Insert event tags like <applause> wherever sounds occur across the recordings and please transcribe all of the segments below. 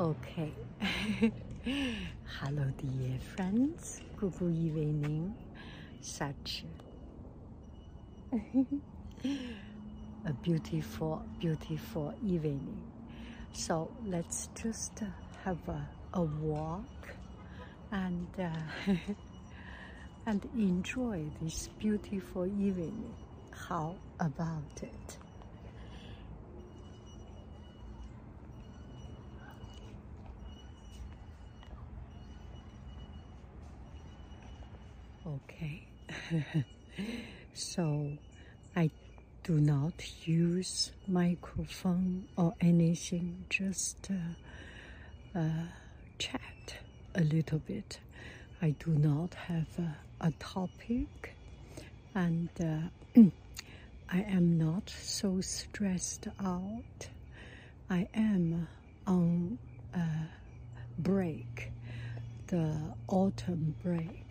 Okay. <laughs> Hello, dear friends. Good evening. Such <laughs> a beautiful, beautiful evening. So let's just have a, a walk and uh, <laughs> and enjoy this beautiful evening. How about it? Okay, <laughs> so I do not use microphone or anything, just uh, uh, chat a little bit. I do not have a, a topic, and uh, <clears throat> I am not so stressed out. I am on a break, the autumn break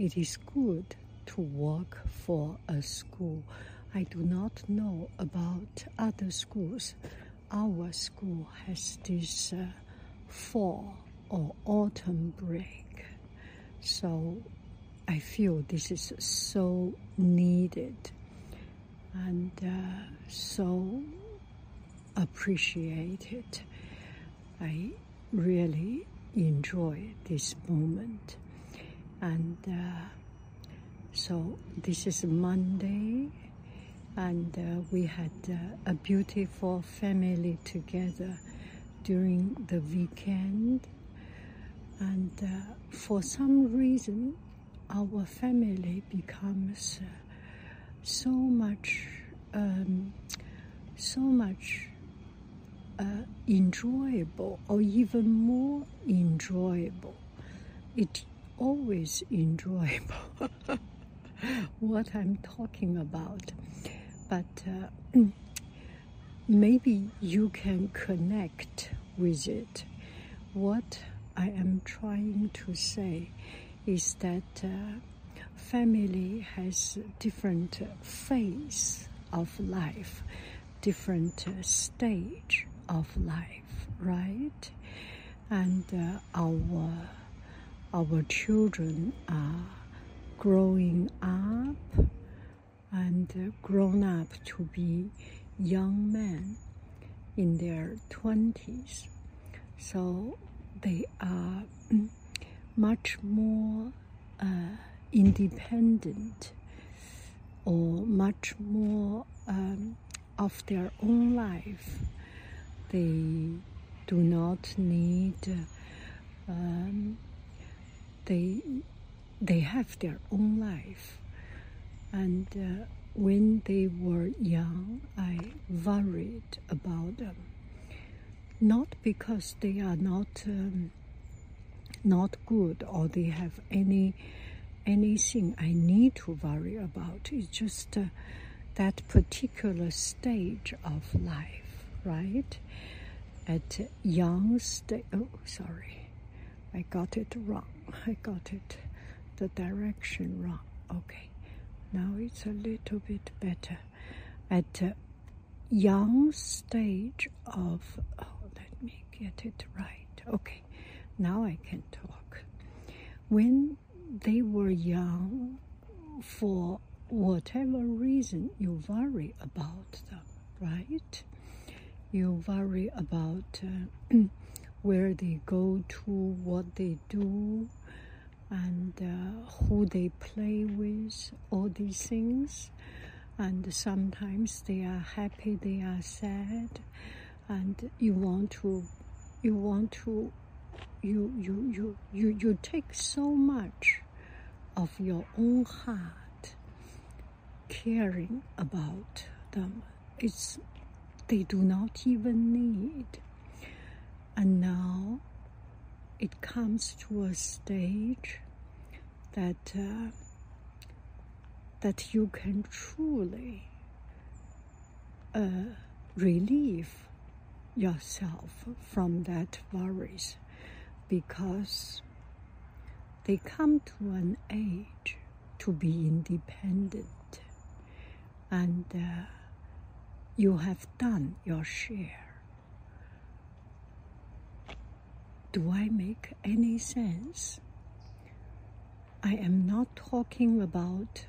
it is good to work for a school. I do not know about other schools. Our school has this uh, fall or autumn break. So I feel this is so needed and uh, so appreciated. I really enjoy this moment. And uh, so this is Monday, and uh, we had uh, a beautiful family together during the weekend. And uh, for some reason, our family becomes uh, so much, um, so much uh, enjoyable, or even more enjoyable. It always enjoyable <laughs> what I'm talking about. But uh, <clears throat> maybe you can connect with it. What I am trying to say is that uh, family has different phase of life, different stage of life, right? And uh, our our children are growing up and grown up to be young men in their 20s. So they are much more uh, independent or much more um, of their own life. They do not need um, they they have their own life. And uh, when they were young i worried about them. Not because they are not um, not good or they have any anything i need to worry about. It's just uh, that particular stage of life right? At young stage oh sorry. I got it wrong I got it, the direction wrong. Okay, now it's a little bit better. At a young stage of, oh, let me get it right. Okay, now I can talk. When they were young, for whatever reason, you worry about them, right? You worry about uh, <clears throat> where they go to, what they do, and uh, who they play with, all these things. And sometimes they are happy, they are sad, and you want to, you want to, you you you you you take so much of your own heart caring about them. It's they do not even need. And now it comes to a stage that uh, that you can truly uh, relieve yourself from that worries because they come to an age to be independent and uh, you have done your share. Do I make any sense? I am not talking about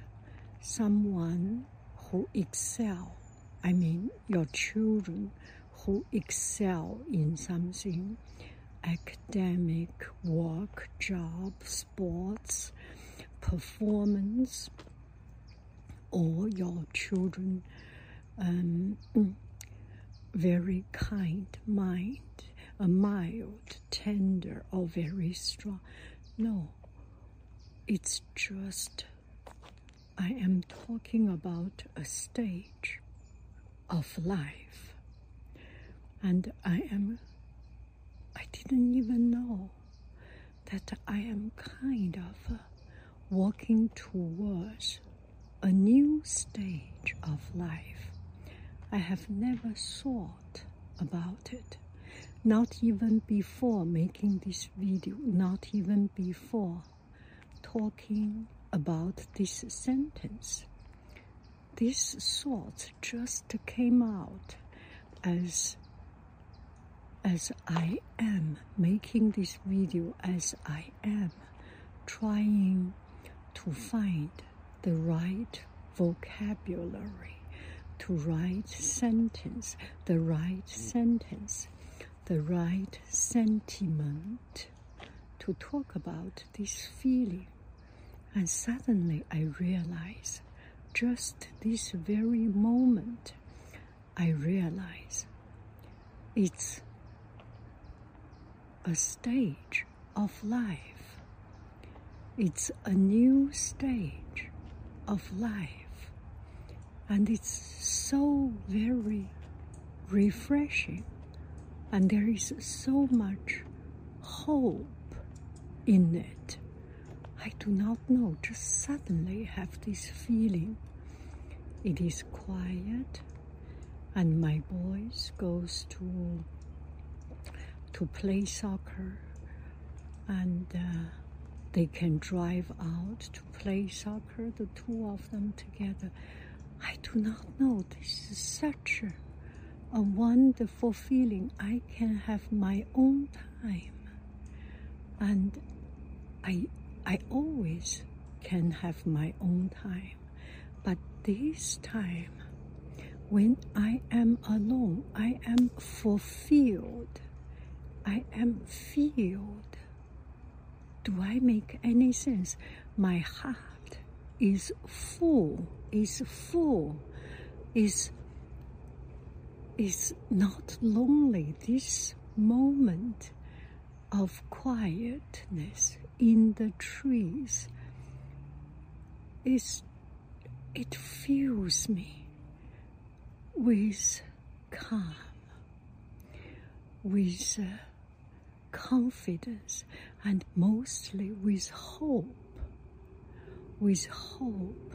someone who excel. I mean your children who excel in something academic, work, job, sports, performance, or your children um, very kind mind, a mild, tender, or very strong. No, it's just I am talking about a stage of life, and I am. I didn't even know that I am kind of uh, walking towards a new stage of life. I have never thought about it, not even before making this video, not even before talking about this sentence. This thought just came out as as I am making this video as I am trying to find the right vocabulary to write sentence, the right sentence, the right sentiment to talk about this feeling. And suddenly I realize, just this very moment, I realize it's a stage of life. It's a new stage of life and it's so very refreshing and there is so much hope in it. I do not know just suddenly have this feeling. It is quiet and my boys goes to to play soccer. And uh, they can drive out to play soccer the two of them together. I do not know. This is such a, a wonderful feeling. I can have my own time. And I, I always can have my own time. But this time, when I am alone, I am fulfilled. I am filled. Do I make any sense? My heart is full, is full, is is not lonely. This moment of quietness in the trees is it fills me with calm, with uh, confidence, and mostly with hope with hope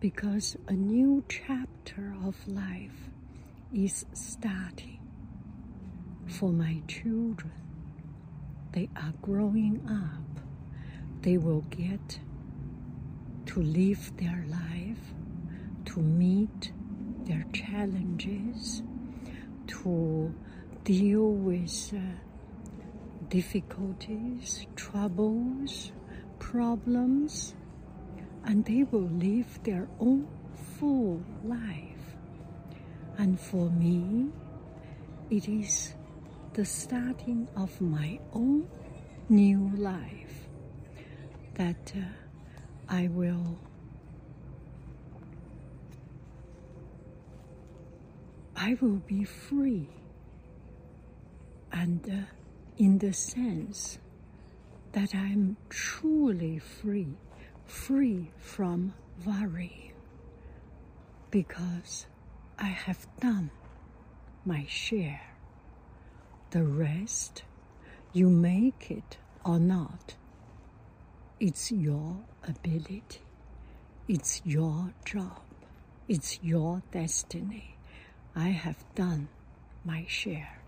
because a new chapter of life is starting for my children. They are growing up. They will get to live their life, to meet their challenges, to deal with uh, difficulties, troubles, problems and they will live their own full life. And for me, it is the starting of my own new life that uh, I will I will be free and uh, in the sense that I'm truly free free from worry. Because I have done my share. The rest, you make it or not. It's your ability. It's your job. It's your destiny. I have done my share.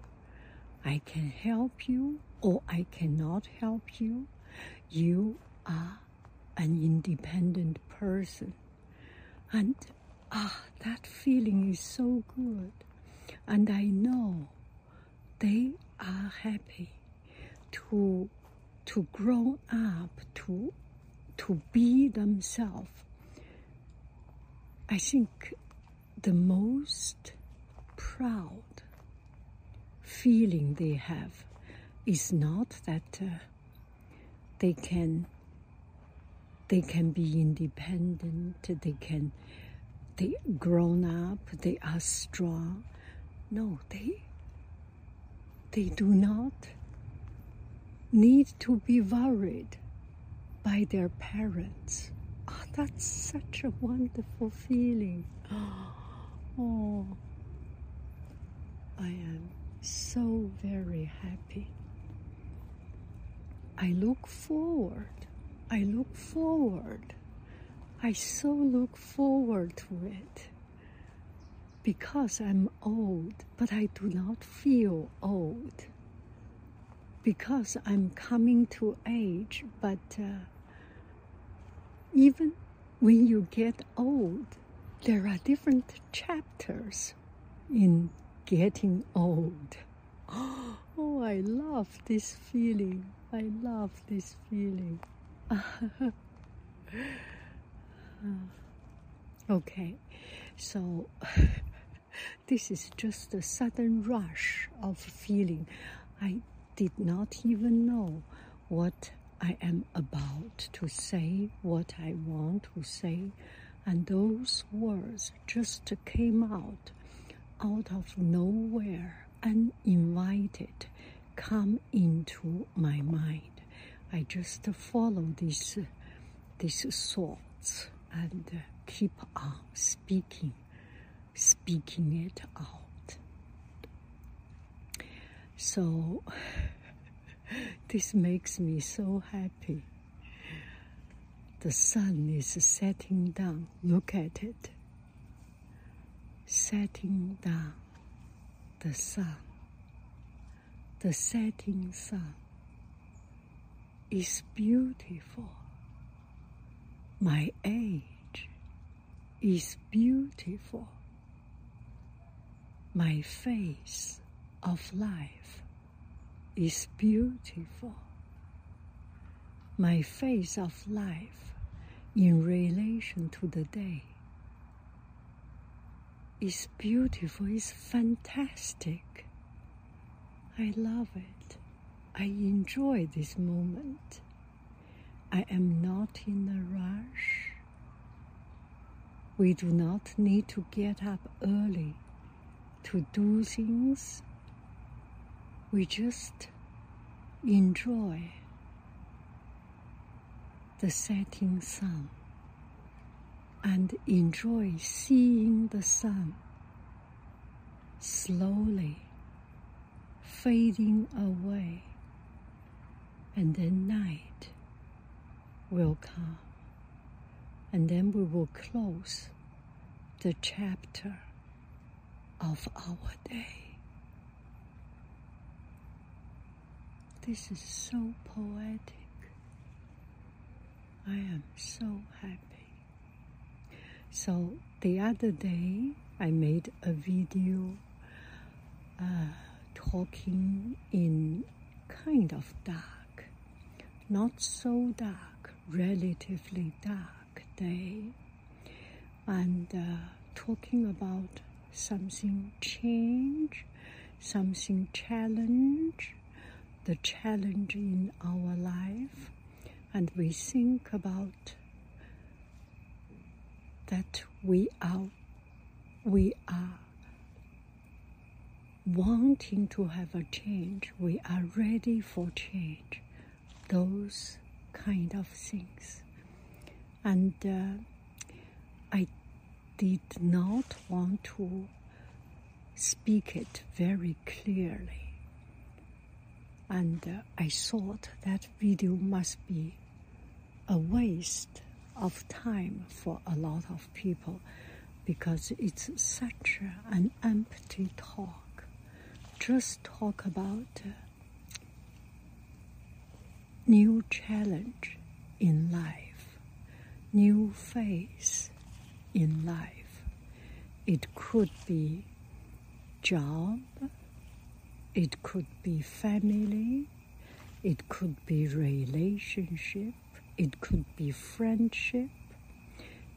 I can help you or I cannot help you. You are an independent person. And ah, that feeling is so good. And I know they are happy to to grow up to to be themselves. I think the most proud feeling they have is not that uh, they can they can be independent they can they grown up they are strong no they they do not need to be worried by their parents oh, that's such a wonderful feeling <gasps> oh i am so very happy I look forward. I look forward. I so look forward to it. Because I'm old, but I do not feel old. Because I'm coming to age, but uh, even when you get old, there are different chapters in getting old. <gasps> Oh, I love this feeling. I love this feeling. <laughs> Oh. okay, so <laughs> this is just a sudden rush of feeling. I did not even know what I am about to say, what I want to say, and those words just came out out of nowhere, uninvited come into my mind. I just follow these, these thoughts and keep on speaking, speaking it out. So <laughs> this makes me so happy. The sun is setting down. Look at it. Setting down the sun the setting sun is beautiful. My age is beautiful. My face of life is beautiful. My face of life in relation to the day is beautiful, is fantastic. I love it. I enjoy this moment. I am not in a rush. We do not need to get up early to do things. We just enjoy the setting sun and enjoy seeing the sun slowly fading away, and then night will come, and then we will close the chapter of our day. This is so poetic. I am so happy. So the other day, I made a video. Uh, talking in kind of dark, not so dark, relatively dark day, and uh, talking about something change, something challenge, the challenge in our life, and we think about that we are we are wanting to have a change, we are ready for change, those kind of things. And uh, I did not want to speak it very clearly. and uh, I thought that video must be a waste of time for a lot of people because it's such an empty talk. Just talk about uh, new challenge in life, new phase in life. It could be job, it could be family, it could be relationship, it could be friendship,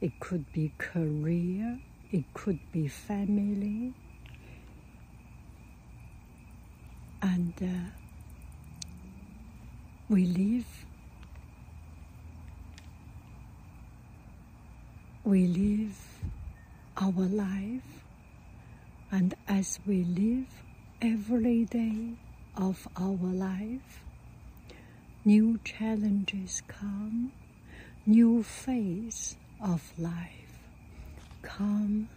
it could be career, it could be family. And uh, we live. We live our life. And as we live every day of our life new challenges come new phase of life come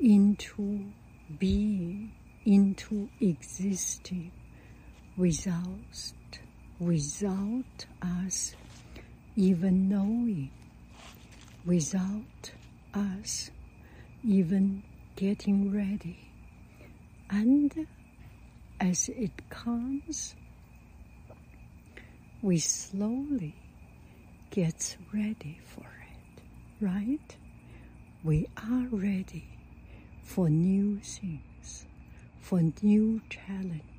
into being into existing without without us even knowing, without us even getting ready. And as it comes, we slowly get ready for it, right? We are ready for new things, for new challenges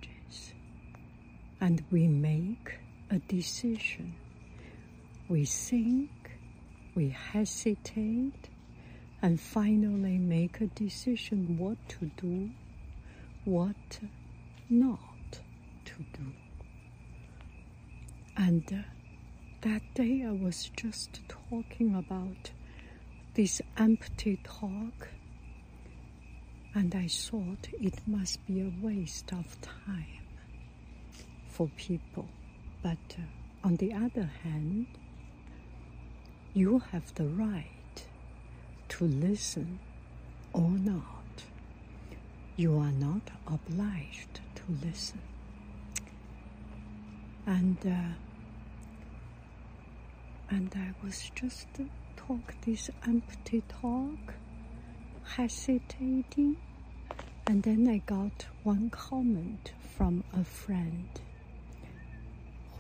and we make a decision. We think, we hesitate, and finally make a decision what to do, what not to do. And uh, that day I was just talking about this empty talk, and I thought it must be a waste of time for people. But uh, on the other hand, you have the right to listen or not. You are not obliged to listen. And uh, and I was just talk this empty talk, hesitating, and then I got one comment from a friend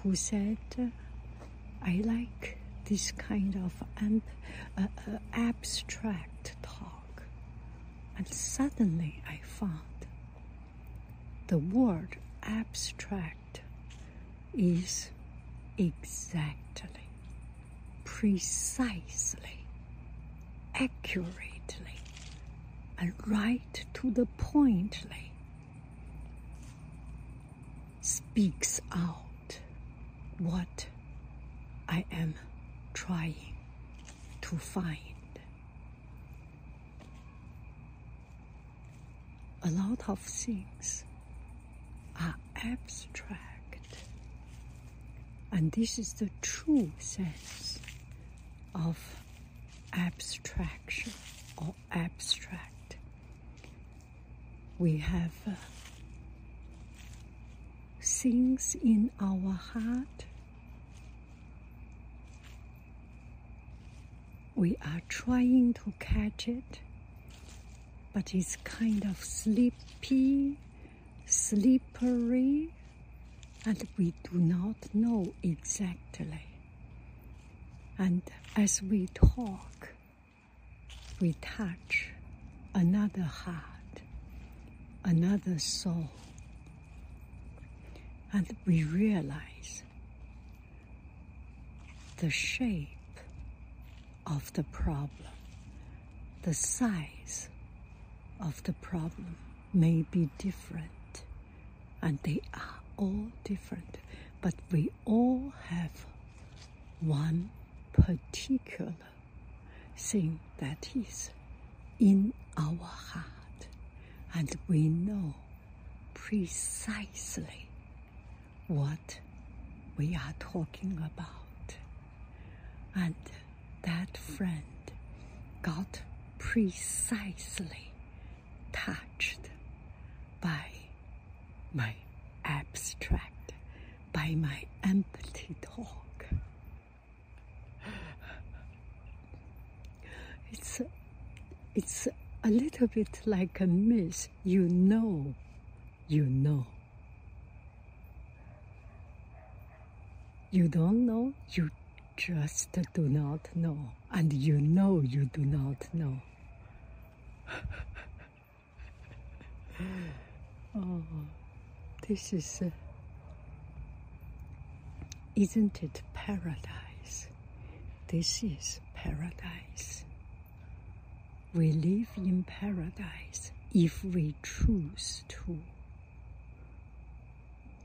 who said, I like this kind of amp, uh, uh, abstract talk. And suddenly I found the word abstract is exactly, precisely, accurately, and right to the pointly speaks out what I am trying to find. A lot of things are abstract, and this is the true sense of abstraction or abstract. We have uh, things in our heart we are trying to catch it, but it's kind of sleepy, slippery, and we do not know exactly. And as we talk, we touch another heart, another soul, and we realize the shape of the problem. The size of the problem may be different, and they are all different, but we all have one particular thing that is in our heart, and we know precisely what we are talking about. And that friend got precisely touched by my abstract by my empty talk. It's it's a little bit like a myth. You know, you know. You don't know, you just do not know, and you know you do not know. <laughs> oh, this is, uh, isn't it paradise? This is paradise. We live in paradise if we choose to.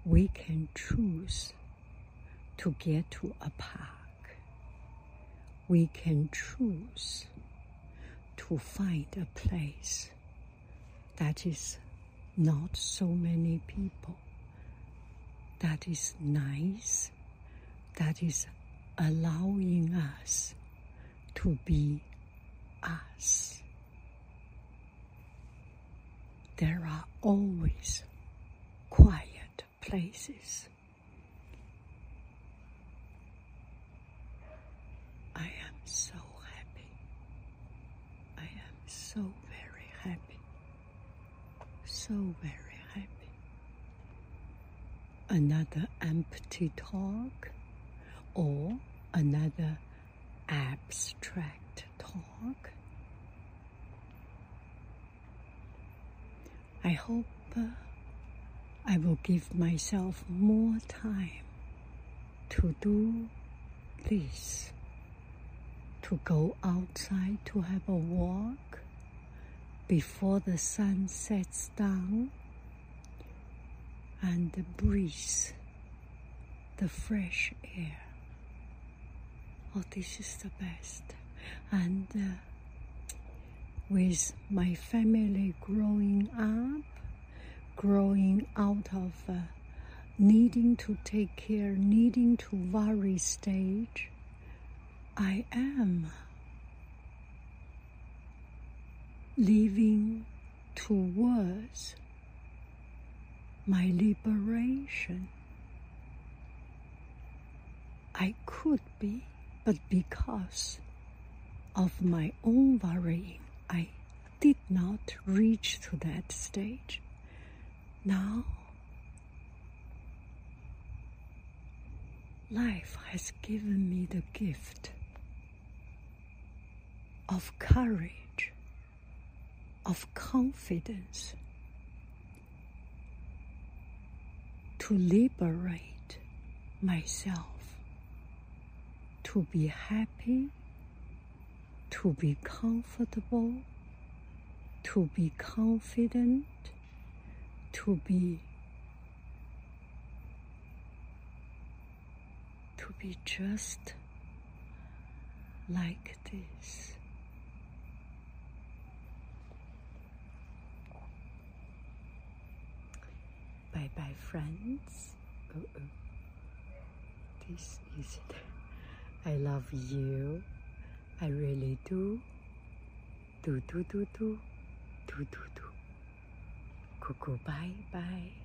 We can choose to get to a park. We can choose to find a place that is not so many people, that is nice, that is allowing us to be us. There are always quiet places. I am so happy. I am so very happy. So very happy. Another empty talk or another abstract talk. I hope uh, I will give myself more time to do this, to go outside to have a walk before the sun sets down and the breeze, the fresh air. Oh, this is the best. And uh, with my family growing up, growing out of uh, needing to take care, needing to worry stage, I am living towards my liberation. I could be, but because of my own worrying, I did not reach to that stage. Now, life has given me the gift of courage, of confidence to liberate myself to be happy, to be comfortable, to be confident, to be to be just like this. Bye bye, friends. Oh, oh. This is it. I love you. I really do. Do, do, do, do. Do, do, do. Cuckoo, bye, bye.